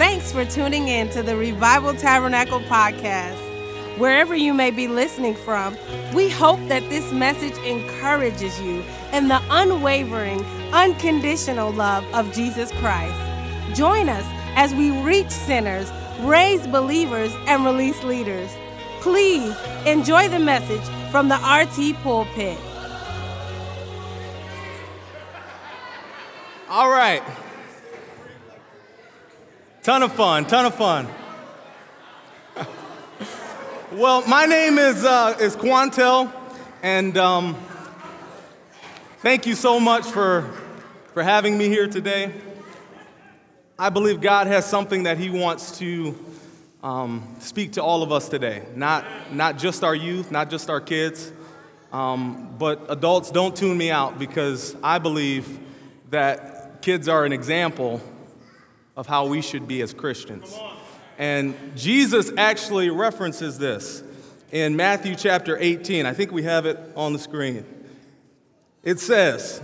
Thanks for tuning in to the Revival Tabernacle podcast. Wherever you may be listening from, we hope that this message encourages you in the unwavering, unconditional love of Jesus Christ. Join us as we reach sinners, raise believers, and release leaders. Please enjoy the message from the RT pulpit. All right. Ton of fun, ton of fun. well, my name is, uh, is Quantel, and um, thank you so much for, for having me here today. I believe God has something that He wants to um, speak to all of us today, not, not just our youth, not just our kids, um, but adults, don't tune me out because I believe that kids are an example of how we should be as Christians. And Jesus actually references this in Matthew chapter 18. I think we have it on the screen. It says,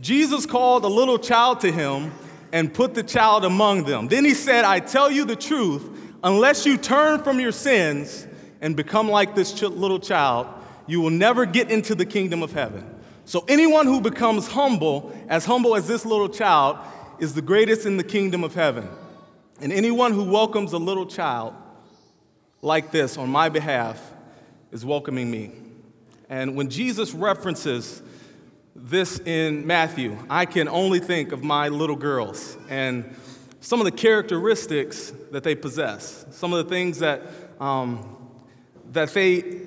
Jesus called a little child to him and put the child among them. Then he said, I tell you the truth, unless you turn from your sins and become like this ch- little child, you will never get into the kingdom of heaven. So, anyone who becomes humble, as humble as this little child, is the greatest in the kingdom of heaven. And anyone who welcomes a little child like this on my behalf is welcoming me. And when Jesus references this in Matthew, I can only think of my little girls and some of the characteristics that they possess, some of the things that, um, that they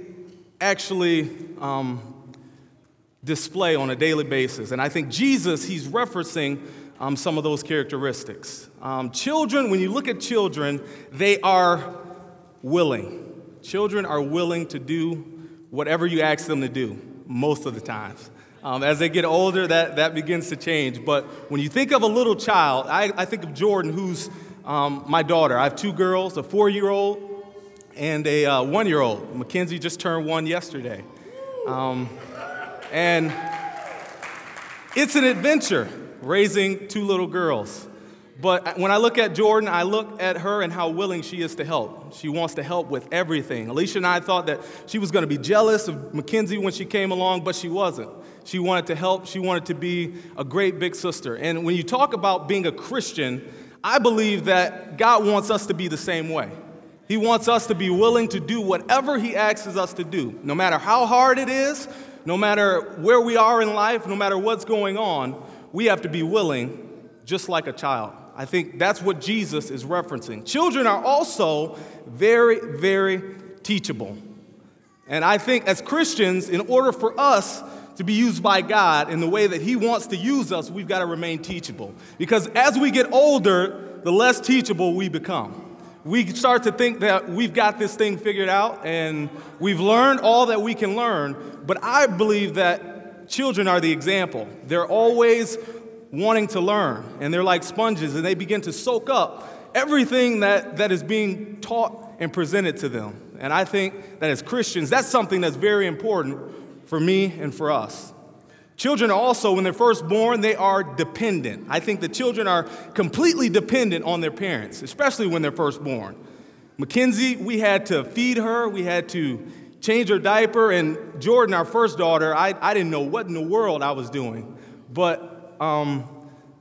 actually um, display on a daily basis. And I think Jesus, he's referencing um, some of those characteristics. Um, children, when you look at children, they are willing. Children are willing to do whatever you ask them to do most of the times. Um, as they get older, that, that begins to change. But when you think of a little child, I, I think of Jordan, who's um, my daughter. I have two girls, a four year old and a uh, one year old. Mackenzie just turned one yesterday. Um, and it's an adventure raising two little girls. But when I look at Jordan, I look at her and how willing she is to help. She wants to help with everything. Alicia and I thought that she was going to be jealous of Mackenzie when she came along, but she wasn't. She wanted to help, she wanted to be a great big sister. And when you talk about being a Christian, I believe that God wants us to be the same way. He wants us to be willing to do whatever He asks us to do, no matter how hard it is, no matter where we are in life, no matter what's going on, we have to be willing, just like a child. I think that's what Jesus is referencing. Children are also very, very teachable. And I think as Christians, in order for us to be used by God in the way that He wants to use us, we've got to remain teachable. Because as we get older, the less teachable we become we start to think that we've got this thing figured out and we've learned all that we can learn. But I believe that children are the example. They're always wanting to learn, and they're like sponges, and they begin to soak up everything that, that is being taught and presented to them. And I think that as Christians, that's something that's very important for me and for us. Children are also, when they're first born, they are dependent. I think the children are completely dependent on their parents, especially when they're first born. Mackenzie, we had to feed her, we had to change her diaper, and Jordan, our first daughter, I, I didn't know what in the world I was doing. But um,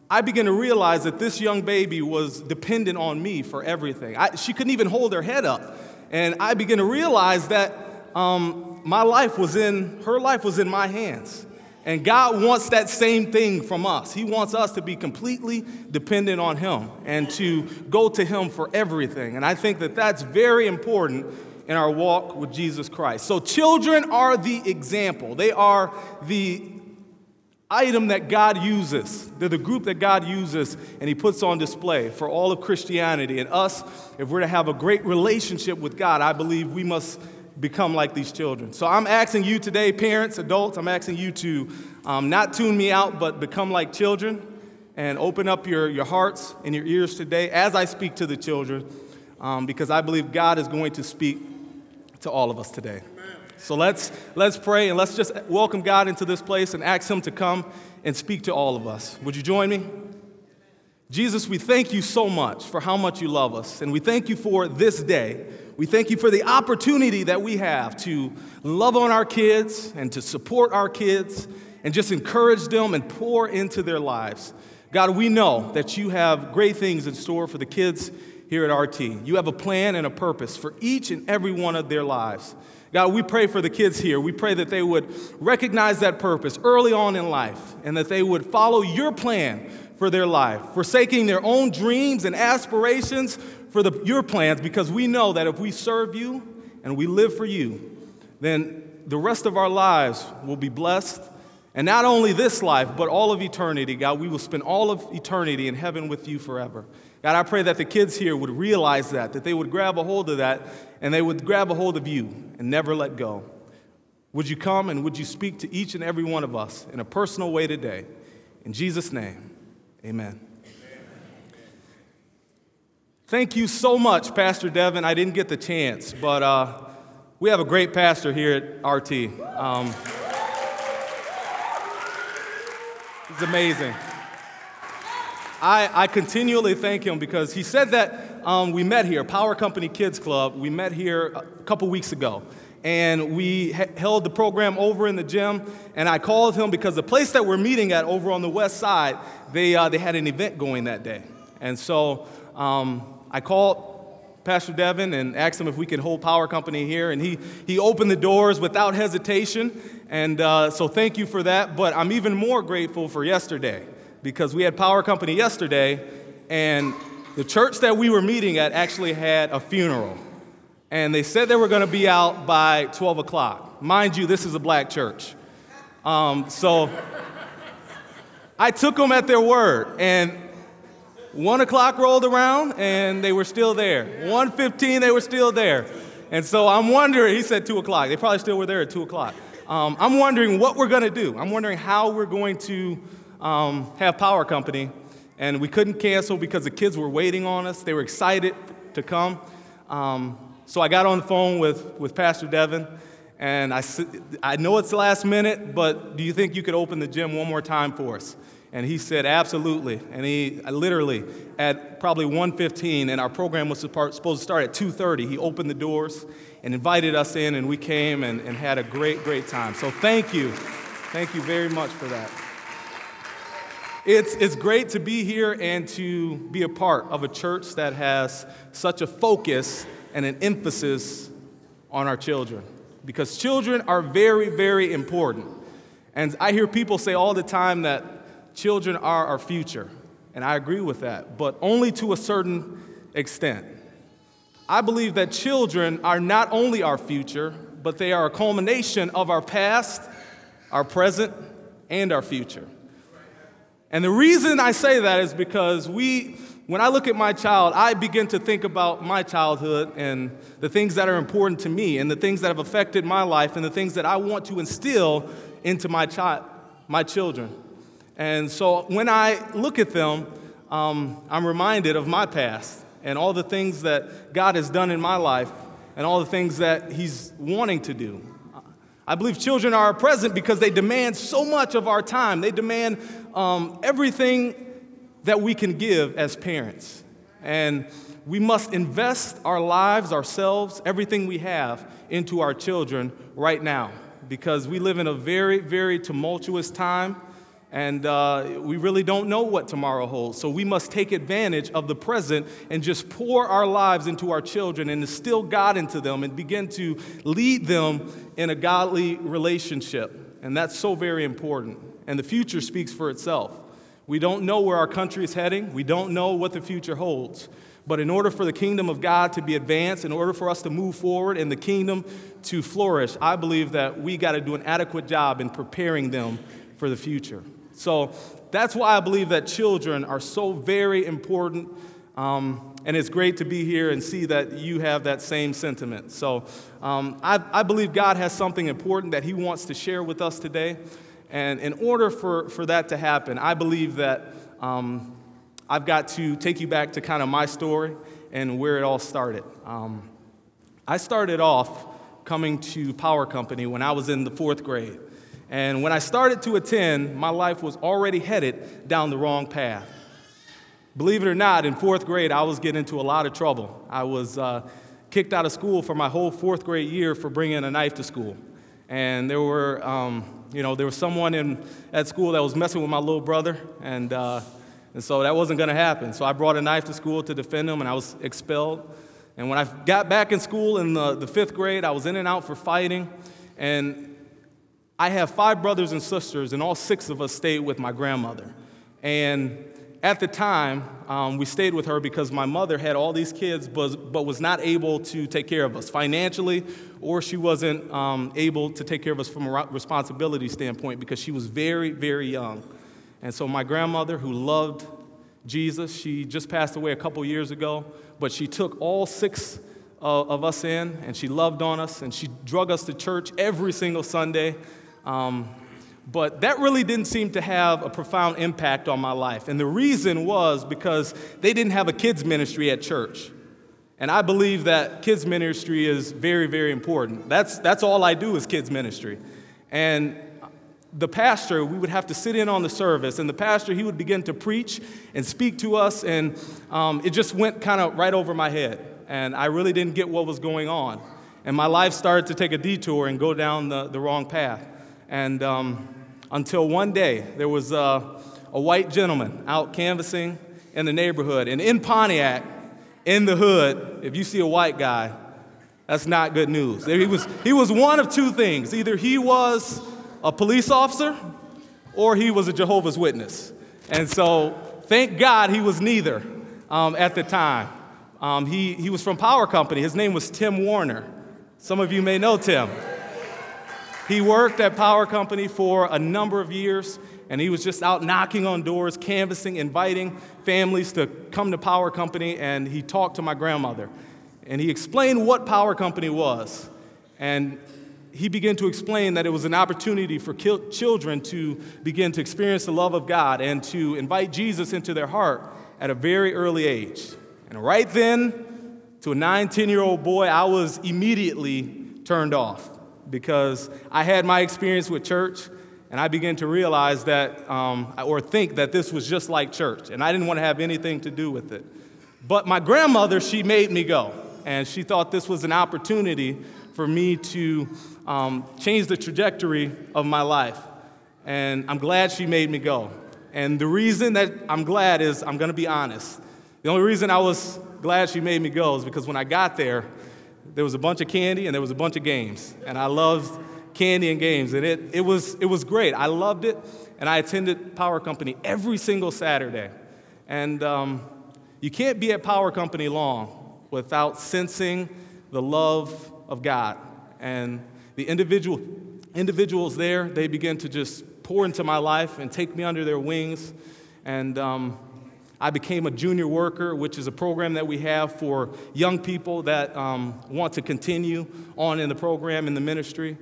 I began to realize that this young baby was dependent on me for everything. I, she couldn't even hold her head up. And I began to realize that um, my life was in, her life was in my hands. And God wants that same thing from us. He wants us to be completely dependent on Him and to go to Him for everything. And I think that that's very important in our walk with Jesus Christ. So, children are the example, they are the item that God uses. They're the group that God uses and He puts on display for all of Christianity. And us, if we're to have a great relationship with God, I believe we must become like these children. So I'm asking you today, parents, adults, I'm asking you to um, not tune me out, but become like children and open up your, your hearts and your ears today as I speak to the children, um, because I believe God is going to speak to all of us today. So let's, let's pray and let's just welcome God into this place and ask Him to come and speak to all of us. Would you join me? Jesus, we thank you so much for how much you love us, and we thank you for this day. We thank you for the opportunity that we have to love on our kids and to support our kids and just encourage them and pour into their lives. God, we know that you have great things in store for the kids here at RT. You have a plan and a purpose for each and every one of their lives. God, we pray for the kids here. We pray that they would recognize that purpose early on in life and that they would follow your plan for their life, forsaking their own dreams and aspirations for the, your plans, because we know that if we serve you and we live for you, then the rest of our lives will be blessed. And not only this life, but all of eternity, God, we will spend all of eternity in heaven with you forever. God, I pray that the kids here would realize that, that they would grab a hold of that, and they would grab a hold of you and never let go. Would you come and would you speak to each and every one of us in a personal way today? In Jesus' name. Amen. Thank you so much, Pastor Devin. I didn't get the chance, but uh, we have a great pastor here at RT. Um, it's amazing. I, I continually thank him because he said that um, we met here, Power Company Kids Club, we met here a couple weeks ago and we held the program over in the gym. And I called him because the place that we're meeting at over on the west side, they, uh, they had an event going that day. And so um, I called Pastor Devin and asked him if we could hold Power Company here. And he, he opened the doors without hesitation. And uh, so thank you for that. But I'm even more grateful for yesterday because we had Power Company yesterday, and the church that we were meeting at actually had a funeral and they said they were going to be out by 12 o'clock. Mind you, this is a black church. Um, so I took them at their word, and one o'clock rolled around, and they were still there. 1:15, they were still there. And so I'm wondering. He said two o'clock. They probably still were there at two o'clock. Um, I'm wondering what we're going to do. I'm wondering how we're going to um, have power company, and we couldn't cancel because the kids were waiting on us. They were excited to come. Um, so I got on the phone with, with Pastor Devin, and I, I know it's last minute, but do you think you could open the gym one more time for us? And he said, absolutely. And he literally, at probably 1.15, and our program was supposed to start at 2.30, he opened the doors and invited us in, and we came and, and had a great, great time. So thank you. Thank you very much for that. It's, it's great to be here and to be a part of a church that has such a focus and an emphasis on our children because children are very, very important. And I hear people say all the time that children are our future, and I agree with that, but only to a certain extent. I believe that children are not only our future, but they are a culmination of our past, our present, and our future. And the reason I say that is because we when I look at my child, I begin to think about my childhood and the things that are important to me and the things that have affected my life and the things that I want to instill into my, child, my children. And so when I look at them, um, I'm reminded of my past and all the things that God has done in my life and all the things that He's wanting to do. I believe children are present because they demand so much of our time. They demand um, everything that we can give as parents. And we must invest our lives, ourselves, everything we have into our children right now because we live in a very, very tumultuous time and uh, we really don't know what tomorrow holds. So we must take advantage of the present and just pour our lives into our children and instill God into them and begin to lead them in a godly relationship. And that's so very important. And the future speaks for itself. We don't know where our country is heading. We don't know what the future holds. But in order for the kingdom of God to be advanced, in order for us to move forward and the kingdom to flourish, I believe that we got to do an adequate job in preparing them for the future. So that's why I believe that children are so very important. Um, and it's great to be here and see that you have that same sentiment. So um, I, I believe God has something important that He wants to share with us today. And in order for, for that to happen, I believe that um, I've got to take you back to kind of my story and where it all started. Um, I started off coming to Power Company when I was in the fourth grade. And when I started to attend, my life was already headed down the wrong path. believe it or not, in fourth grade, I was getting into a lot of trouble. I was uh, kicked out of school for my whole fourth grade year for bringing a knife to school. And there were, um, you know, there was someone in, at school that was messing with my little brother, and, uh, and so that wasn't going to happen. So I brought a knife to school to defend him, and I was expelled. And when I got back in school in the, the fifth grade, I was in and out for fighting. And I have five brothers and sisters, and all six of us stayed with my grandmother. And at the time, um, we stayed with her because my mother had all these kids, but, but was not able to take care of us financially, or she wasn't um, able to take care of us from a responsibility standpoint because she was very, very young. And so, my grandmother, who loved Jesus, she just passed away a couple years ago, but she took all six uh, of us in, and she loved on us, and she drug us to church every single Sunday. Um, but that really didn't seem to have a profound impact on my life. And the reason was because they didn't have a kids' ministry at church. And I believe that kids' ministry is very, very important. That's, that's all I do is kids' ministry. And the pastor, we would have to sit in on the service, and the pastor, he would begin to preach and speak to us, and um, it just went kind of right over my head. And I really didn't get what was going on. And my life started to take a detour and go down the, the wrong path. And um, until one day there was a, a white gentleman out canvassing in the neighborhood. And in Pontiac, in the hood, if you see a white guy, that's not good news. He was, he was one of two things either he was a police officer or he was a Jehovah's Witness. And so, thank God he was neither um, at the time. Um, he, he was from Power Company. His name was Tim Warner. Some of you may know Tim. He worked at Power Company for a number of years, and he was just out knocking on doors, canvassing, inviting families to come to Power Company, and he talked to my grandmother. And he explained what Power Company was. And he began to explain that it was an opportunity for children to begin to experience the love of God and to invite Jesus into their heart at a very early age. And right then, to a nine, 10 year old boy, I was immediately turned off because I had my experience with church and I began to realize that, um, or think that this was just like church, and I didn't want to have anything to do with it. But my grandmother, she made me go, and she thought this was an opportunity for me to um, change the trajectory of my life. And I'm glad she made me go. And the reason that I'm glad is I'm going to be honest. The only reason I was glad she made me go is because when I got there, there was a bunch of candy and there was a bunch of games. And I loved candy and games. And it, it, was, it was great. I loved it. And I attended Power Company every single Saturday. And um, you can't be at Power Company long without sensing the love of God. And the individual, individuals there, they begin to just pour into my life and take me under their wings. And um, I became a junior worker, which is a program that we have for young people that um, want to continue on in the program in the ministry.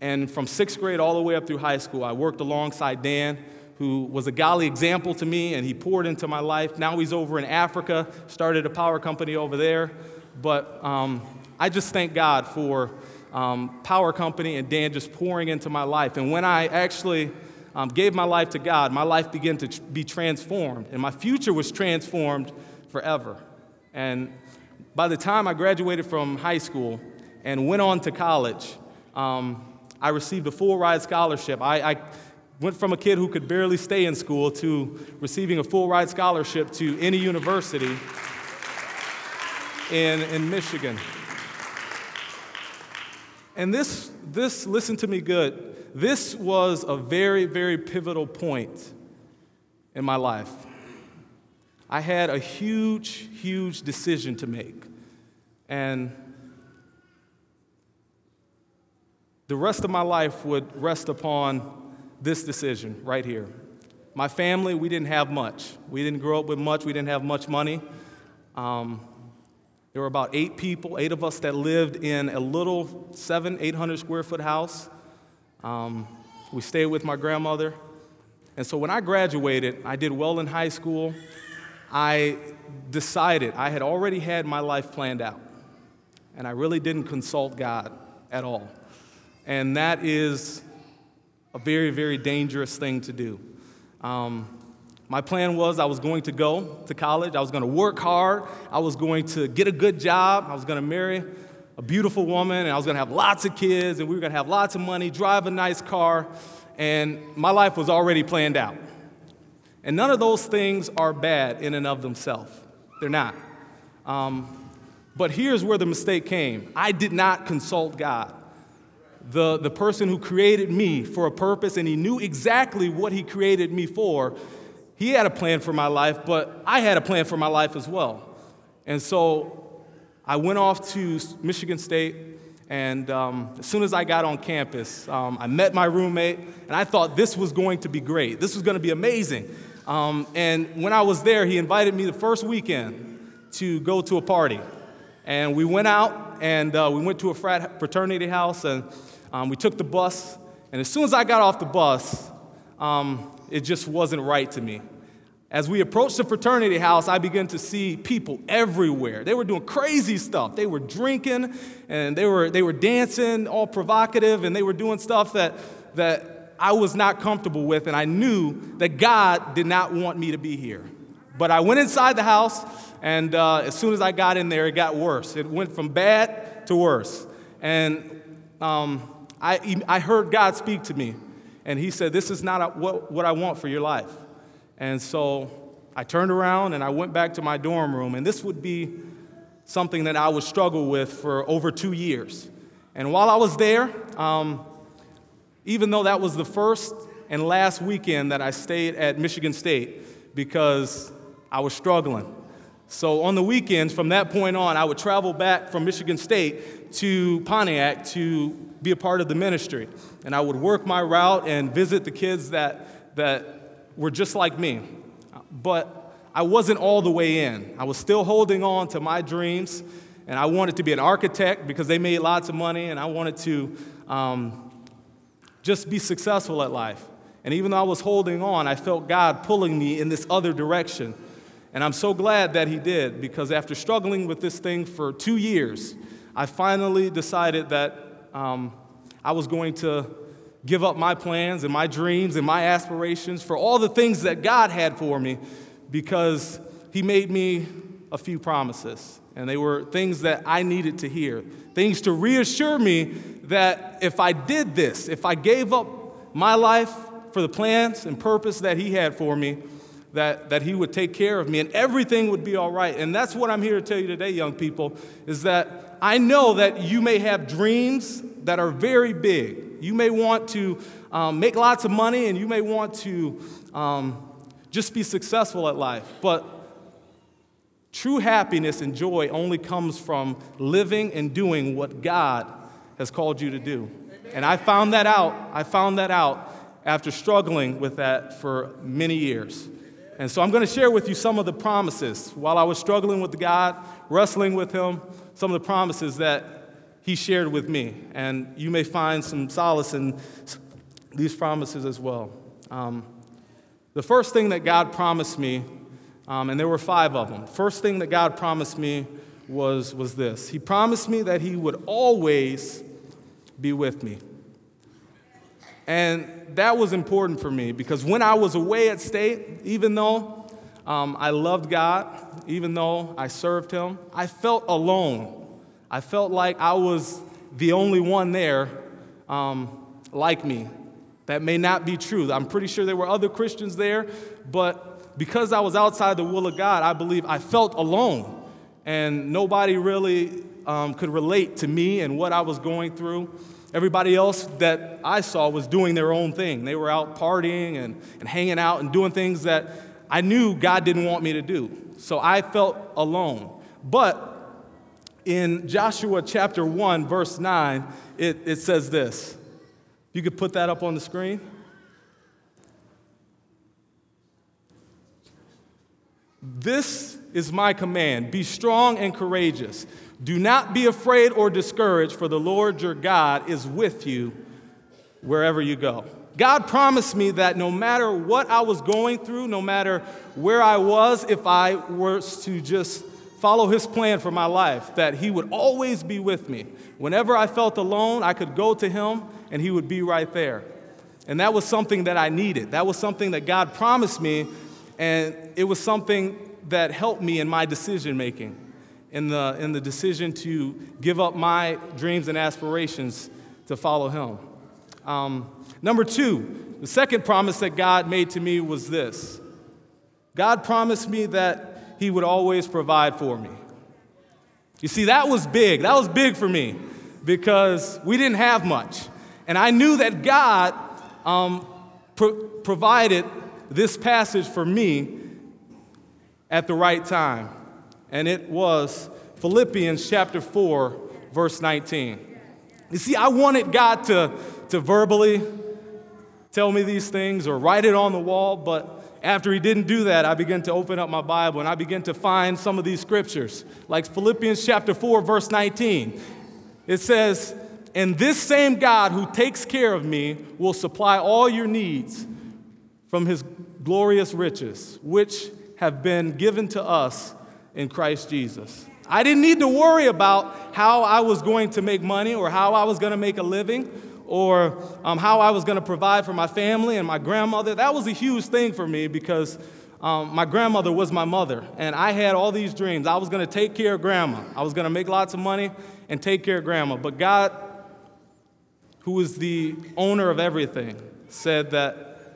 And from sixth grade all the way up through high school, I worked alongside Dan, who was a godly example to me, and he poured into my life. Now he's over in Africa, started a power company over there. But um, I just thank God for um, Power Company and Dan just pouring into my life. And when I actually um, gave my life to God, my life began to tr- be transformed, and my future was transformed forever. And by the time I graduated from high school and went on to college, um, I received a full ride scholarship. I, I went from a kid who could barely stay in school to receiving a full ride scholarship to any university in, in Michigan. And this, this, listen to me good, this was a very, very pivotal point in my life. I had a huge, huge decision to make. And the rest of my life would rest upon this decision right here. My family, we didn't have much. We didn't grow up with much. We didn't have much money. Um, there were about eight people, eight of us that lived in a little seven, 800 square foot house. Um, we stayed with my grandmother. And so when I graduated, I did well in high school. I decided, I had already had my life planned out. And I really didn't consult God at all. And that is a very, very dangerous thing to do. Um, My plan was I was going to go to college, I was going to work hard, I was going to get a good job, I was going to marry a beautiful woman, and I was to have lots of kids, and we were to have lots of money, drive a nice car, and my life was already planned out. And none of those things are bad in and of themselves. They're not. Um, but here's where the mistake came I did not consult God. The, the person who created me for a purpose, and he knew exactly what he created me for. He had a plan for my life, but I had a plan for my life as well. And so I went off to Michigan State, and um, as soon as I got on campus, um, I met my roommate, and I thought this was going to be great. This was going to be amazing. Um, and when I was there, he invited me the first weekend to go to a party. And we went out and uh, we went to a frat fraternity house and um, we took the bus. And as soon as I got off the bus, um, it just wasn't right to me. As we approached the fraternity house, I began to see people everywhere. They were doing crazy stuff. They were drinking and they were, they were dancing, all provocative, and they were doing stuff that, that I was not comfortable with, and I knew that God did not want me to be here. But I went inside the house, and uh, as soon as I got in there, it got worse. It went from bad to worse. And um, I, I heard God speak to me, and He said, This is not a, what, what I want for your life. And so I turned around and I went back to my dorm room, and this would be something that I would struggle with for over two years. And while I was there, um, even though that was the first and last weekend that I stayed at Michigan State because I was struggling. So on the weekends, from that point on, I would travel back from Michigan State to Pontiac to be a part of the ministry. And I would work my route and visit the kids that, that were just like me. But I wasn't all the way in. I was still holding on to my dreams, and I wanted to be an architect because they made lots of money, and I wanted to um, just be successful at life. And even though I was holding on, I felt God pulling me in this other direction. And I'm so glad that He did because after struggling with this thing for two years, I finally decided that um, I was going to give up my plans and my dreams and my aspirations for all the things that God had for me because He made me a few promises. And they were things that I needed to hear, things to reassure me that if I did this, if I gave up my life for the plans and purpose that He had for me, that, that He would take care of me and everything would be all right. And that's what I'm here to tell you today, young people, is that I know that you may have dreams that are very big. You may want to um, make lots of money and you may want to um, just be successful at life. But true happiness and joy only comes from living and doing what God has called you to do. And I found that out. I found that out after struggling with that for many years. And so I'm going to share with you some of the promises while I was struggling with God, wrestling with Him, some of the promises that He shared with me. And you may find some solace in these promises as well. Um, the first thing that God promised me, um, and there were five of them, first thing that God promised me was, was this He promised me that He would always be with me. And that was important for me because when I was away at state, even though um, I loved God, even though I served Him, I felt alone. I felt like I was the only one there um, like me. That may not be true. I'm pretty sure there were other Christians there, but because I was outside the will of God, I believe I felt alone. And nobody really um, could relate to me and what I was going through. Everybody else that I saw was doing their own thing. They were out partying and, and hanging out and doing things that I knew God didn't want me to do. So I felt alone. But in Joshua chapter 1, verse 9, it, it says this. You could put that up on the screen. This is my command be strong and courageous. Do not be afraid or discouraged, for the Lord your God is with you wherever you go. God promised me that no matter what I was going through, no matter where I was, if I were to just follow his plan for my life, that he would always be with me. Whenever I felt alone, I could go to him and he would be right there. And that was something that I needed. That was something that God promised me And it was something that helped me in my decision making, in the, in the decision to give up my dreams and aspirations to follow Him. Um, number two, the second promise that God made to me was this God promised me that He would always provide for me. You see, that was big. That was big for me because we didn't have much. And I knew that God um, pro- provided this passage for me at the right time. And it was Philippians chapter 4, verse 19. You see, I wanted God to, to verbally tell me these things or write it on the wall, but after he didn't do that, I began to open up my Bible and I began to find some of these scriptures, like Philippians chapter 4, verse 19. It says, And this same God who takes care of me will supply all your needs from his glorious riches, which have been given to us in Christ Jesus. I didn't need to worry about how I was going to make money or how I was going to make a living or um, how I was going to provide for my family and my grandmother. That was a huge thing for me because um, my grandmother was my mother, and I had all these dreams. I was going to take care of grandma, I was going to make lots of money and take care of grandma. But God, who is the owner of everything, said that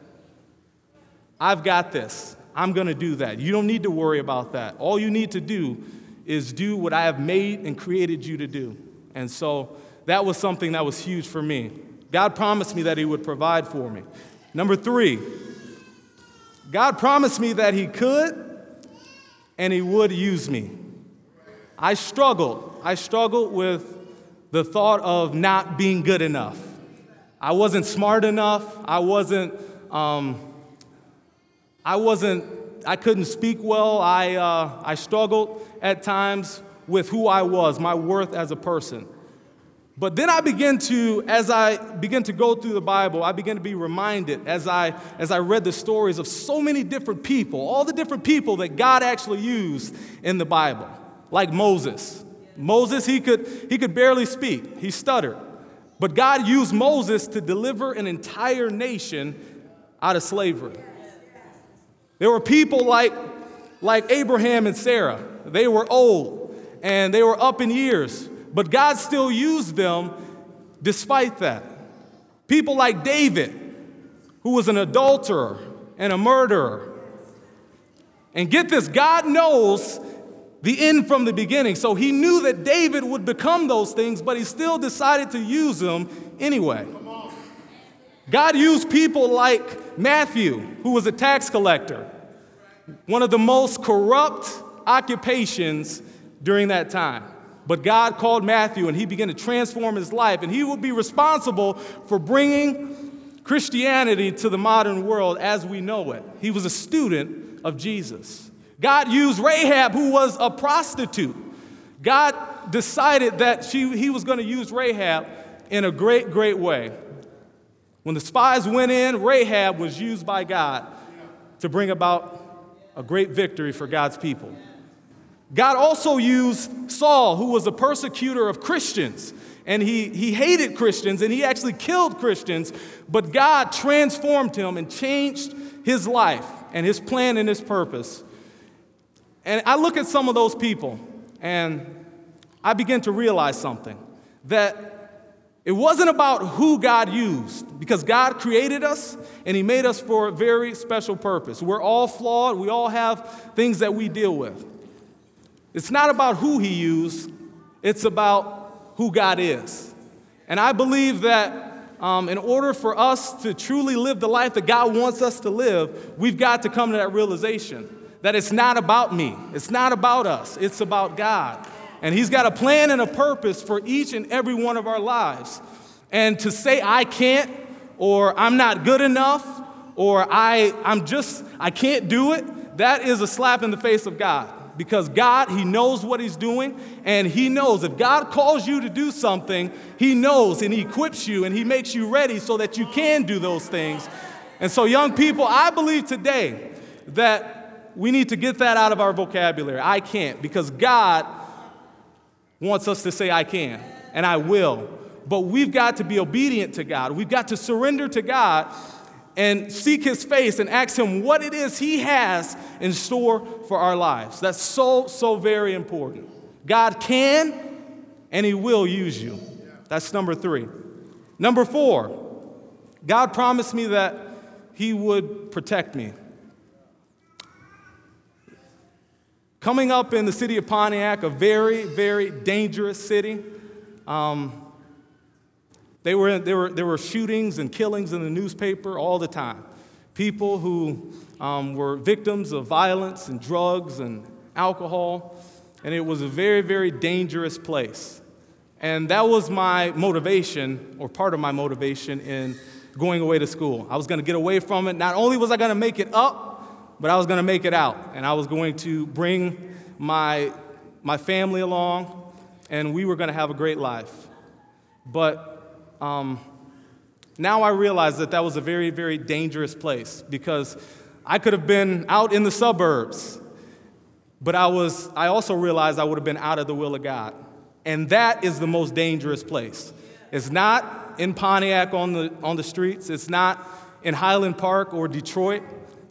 I've got this. I'm going to do that. You don't need to worry about that. All you need to do is do what I have made and created you to do. And so that was something that was huge for me. God promised me that He would provide for me. Number three, God promised me that He could and He would use me. I struggled. I struggled with the thought of not being good enough. I wasn't smart enough. I wasn't, um, I wasn't, I couldn't speak well. I, uh, I struggled at times with who I was, my worth as a person. But then I begin to, as I begin to go through the Bible, I begin to be reminded as I, as I read the stories of so many different people, all the different people that God actually used in the Bible, like Moses. Moses, he could, he could barely speak, he stuttered. But God used Moses to deliver an entire nation out of slavery. There were people like, like Abraham and Sarah, they were old and they were up in years. But God still used them despite that. People like David, who was an adulterer and a murderer. And get this, God knows the end from the beginning. So he knew that David would become those things, but he still decided to use them anyway. God used people like Matthew, who was a tax collector, one of the most corrupt occupations during that time. But God called Matthew and he began to transform his life, and he would be responsible for bringing Christianity to the modern world as we know it. He was a student of Jesus. God used Rahab, who was a prostitute. God decided that she, he was going to use Rahab in a great, great way. When the spies went in, Rahab was used by God to bring about a great victory for God's people. God also used Saul, who was a persecutor of Christians, and he, he hated Christians and he actually killed Christians, but God transformed him and changed his life and his plan and his purpose. And I look at some of those people and I begin to realize something that it wasn't about who God used, because God created us and He made us for a very special purpose. We're all flawed, we all have things that we deal with. It's not about who he used, it's about who God is. And I believe that um, in order for us to truly live the life that God wants us to live, we've got to come to that realization that it's not about me, it's not about us, it's about God. And He's got a plan and a purpose for each and every one of our lives. And to say I can't, or I'm not good enough, or I, I'm just, I can't do it, that is a slap in the face of God because God, He knows what He's doing, and He knows if God calls you to do something, He knows and He equips you and He makes you ready so that you can do those things. And so, young people, I believe today that we need to get that out of our vocabulary. I can't, because God wants us to say, I can, and I will. But we've got to be obedient to God. We've got to surrender to God and seek his face and ask him what it is he has in store for our lives. That's so, so very important. God can and he will use you. That's number three. Number four, God promised me that he would protect me. Coming up in the city of Pontiac, a very, very dangerous city. Um, they were, there, were, there were shootings and killings in the newspaper all the time. People who um, were victims of violence and drugs and alcohol. And it was a very, very dangerous place. And that was my motivation, or part of my motivation, in going away to school. I was going to get away from it. Not only was I going to make it up, but I was going to make it out. And I was going to bring my, my family along, and we were going to have a great life. But um, now I realize that that was a very, very dangerous place because I could have been out in the suburbs, but I, was, I also realized I would have been out of the will of God. And that is the most dangerous place. It's not in Pontiac on the, on the streets, it's not in Highland Park or Detroit,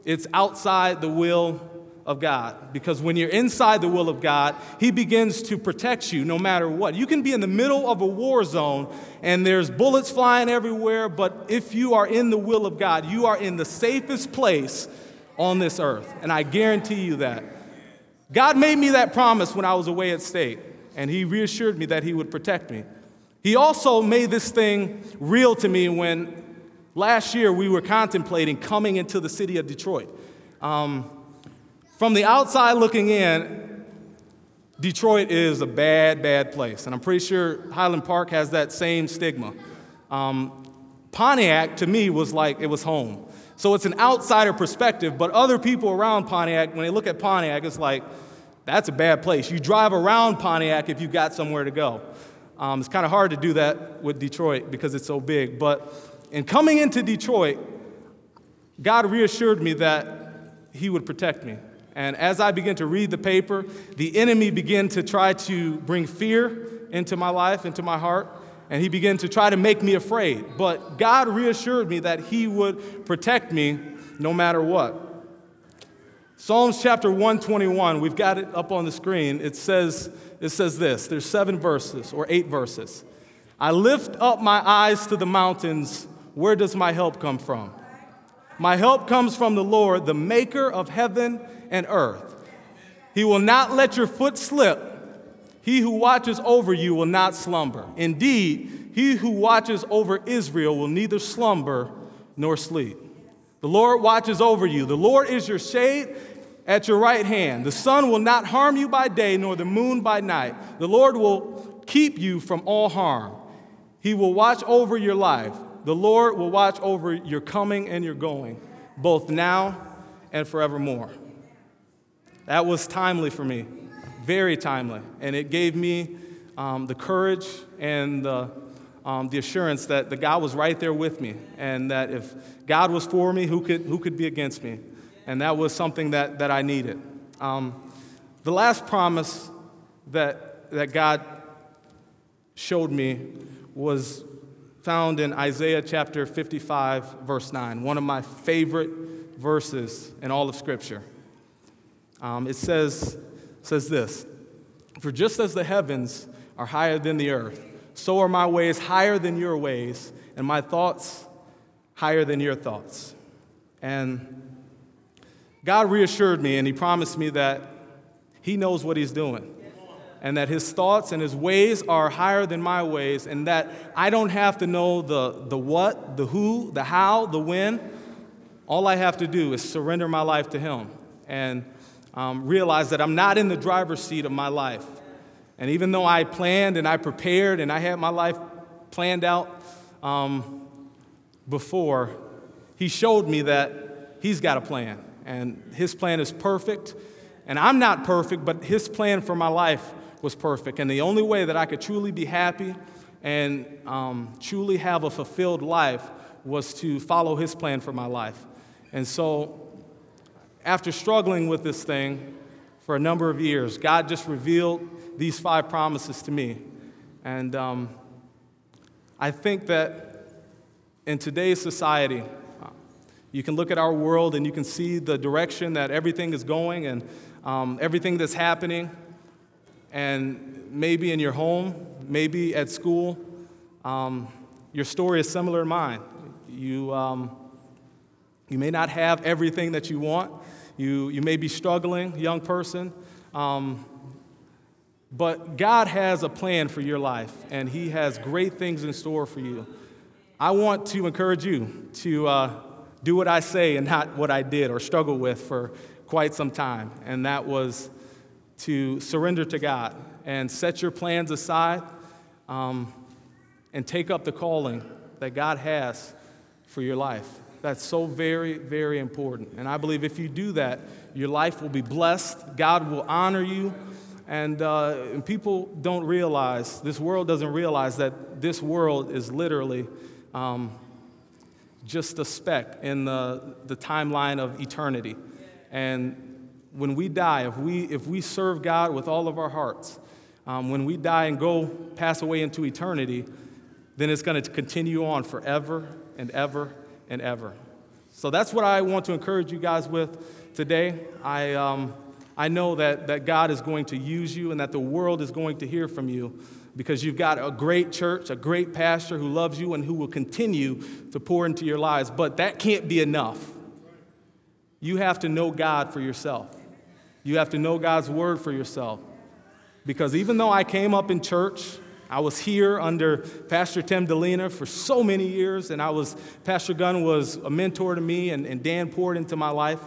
it's outside the will of God. Because when you're inside the will of God, He begins to protect you no matter what. You can be in the middle of a war zone and there's bullets flying everywhere, but if you are in the will of God, you are in the safest place on this earth. And I guarantee you that. God made me that promise when I was away at state, and He reassured me that He would protect me. He also made this thing real to me when last year we were contemplating coming into the city of Detroit. Um, from the outside looking in, Detroit is a bad, bad place. And I'm pretty sure Highland Park has that same stigma. Um, Pontiac, to me, was like it was home. So it's an outsider perspective, but other people around Pontiac, when they look at Pontiac, it's like, that's a bad place. You drive around Pontiac if you've got somewhere to go. Um, it's kind of hard to do that with Detroit because it's so big. But in coming into Detroit, God reassured me that He would protect me. And as I began to read the paper, the enemy began to try to bring fear into my life, into my heart, and he began to try to make me afraid. But God reassured me that he would protect me no matter what. Psalms chapter 121, we've got it up on the screen. It says, it says this there's seven verses or eight verses. I lift up my eyes to the mountains. Where does my help come from? My help comes from the Lord, the maker of heaven and earth. He will not let your foot slip. He who watches over you will not slumber. Indeed, he who watches over Israel will neither slumber nor sleep. The Lord watches over you. The Lord is your shade at your right hand. The sun will not harm you by day, nor the moon by night. The Lord will keep you from all harm. He will watch over your life. The Lord will watch over your coming and your going, both now and forevermore. That was timely for me, very timely. And it gave me um, the courage and the, um, the assurance that the God was right there with me, and that if God was for me, who could, who could be against me? And that was something that, that I needed. Um, the last promise that, that God showed me was found in Isaiah chapter 55, verse 9, one of my favorite verses in all of Scripture. Um, it says, says this For just as the heavens are higher than the earth, so are my ways higher than your ways, and my thoughts higher than your thoughts. And God reassured me and He promised me that He knows what He's doing. And that his thoughts and his ways are higher than my ways, and that I don't have to know the, the what, the who, the how, the when. All I have to do is surrender my life to him. And um, realize that I'm not in the driver's seat of my life. And even though I planned and I prepared and I had my life planned out um, before, he showed me that he's got a plan. And his plan is perfect. And I'm not perfect, but his plan for my life was perfect. And the only way that I could truly be happy and um, truly have a fulfilled life was to follow his plan for my life. And so after struggling with this thing for a number of years, God just revealed these five promises to me. And um, I think that in today's society, You can look at our world and you can see the direction that everything is going and um, everything that's happening. And maybe in your home, maybe at school, um, your story is similar to mine. You, um, you may not have everything that you want. You, you may be struggling, young person. Um, but God has a plan for your life, and He has great things in store for you. I want to encourage you to uh, do what I say and not what I did or struggle with for quite some time, and that was to surrender to God and set your plans aside um, and take up the calling that God has for your life. That's so very, very important. And I believe if you do that, your life will be blessed, God will honor you. And, uh, and people don't realize, this world doesn't realize that this world is literally um, just a speck in the, the timeline of eternity. And when we die, if we, if we serve God with all of our hearts, um, when we die and go pass away into eternity, then it's going to continue on forever and ever and ever. So that's what I want to encourage you guys with today. I, um, I know that, that God is going to use you and that the world is going to hear from you because you've got a great church, a great pastor who loves you and who will continue to pour into your lives. But that can't be enough. You have to know God for yourself. You have to know God's word for yourself. Because even though I came up in church, I was here under Pastor Tim Delina for so many years, and I was, Pastor Gunn was a mentor to me, and, and Dan poured into my life.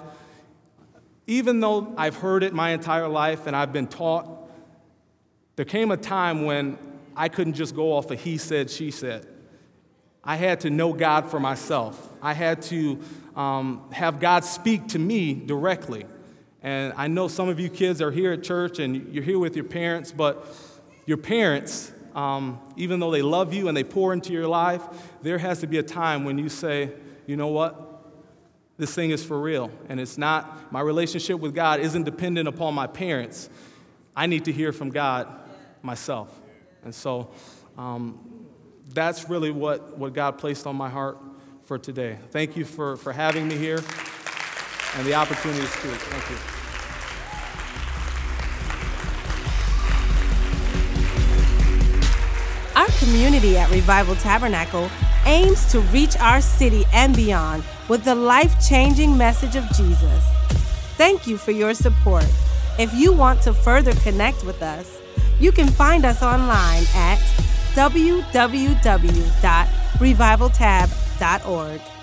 Even though I've heard it my entire life and I've been taught, there came a time when I couldn't just go off of he said, she said. I had to know God for myself. I had to um, have God speak to me directly. And I know some of you kids are here at church and you're here with your parents, but your parents, um, even though they love you and they pour into your life, there has to be a time when you say, you know what? this thing is for real. And it's not, my relationship with God isn't dependent upon my parents. I need to hear from God myself. And so um, that's really what, what God placed on my heart for today. Thank you for, for having me here and the opportunity to speak. Thank you. Community at Revival Tabernacle aims to reach our city and beyond with the life changing message of Jesus. Thank you for your support. If you want to further connect with us, you can find us online at www.revivaltab.org.